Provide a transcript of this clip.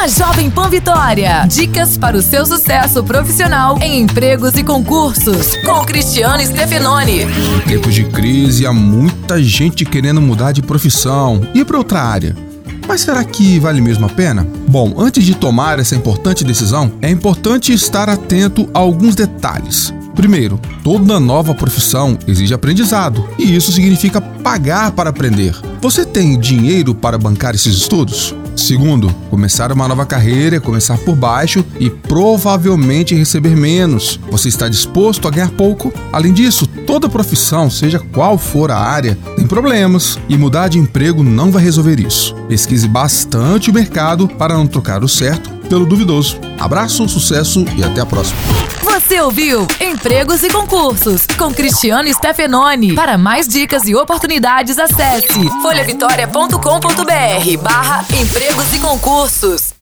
na Jovem Pan Vitória. Dicas para o seu sucesso profissional em empregos e concursos. Com Cristiano Stefanoni. Tempos de crise, há muita gente querendo mudar de profissão e ir para outra área. Mas será que vale mesmo a pena? Bom, antes de tomar essa importante decisão, é importante estar atento a alguns detalhes. Primeiro, toda nova profissão exige aprendizado, e isso significa pagar para aprender. Você tem dinheiro para bancar esses estudos? Segundo, começar uma nova carreira é começar por baixo e provavelmente receber menos. Você está disposto a ganhar pouco? Além disso, toda profissão, seja qual for a área, tem problemas e mudar de emprego não vai resolver isso. Pesquise bastante o mercado para não trocar o certo pelo duvidoso. Abraço, sucesso e até a próxima. Você ouviu Empregos e Concursos com Cristiano Stefanoni. Para mais dicas e oportunidades, acesse folhavitória.com.br barra empregos e concursos.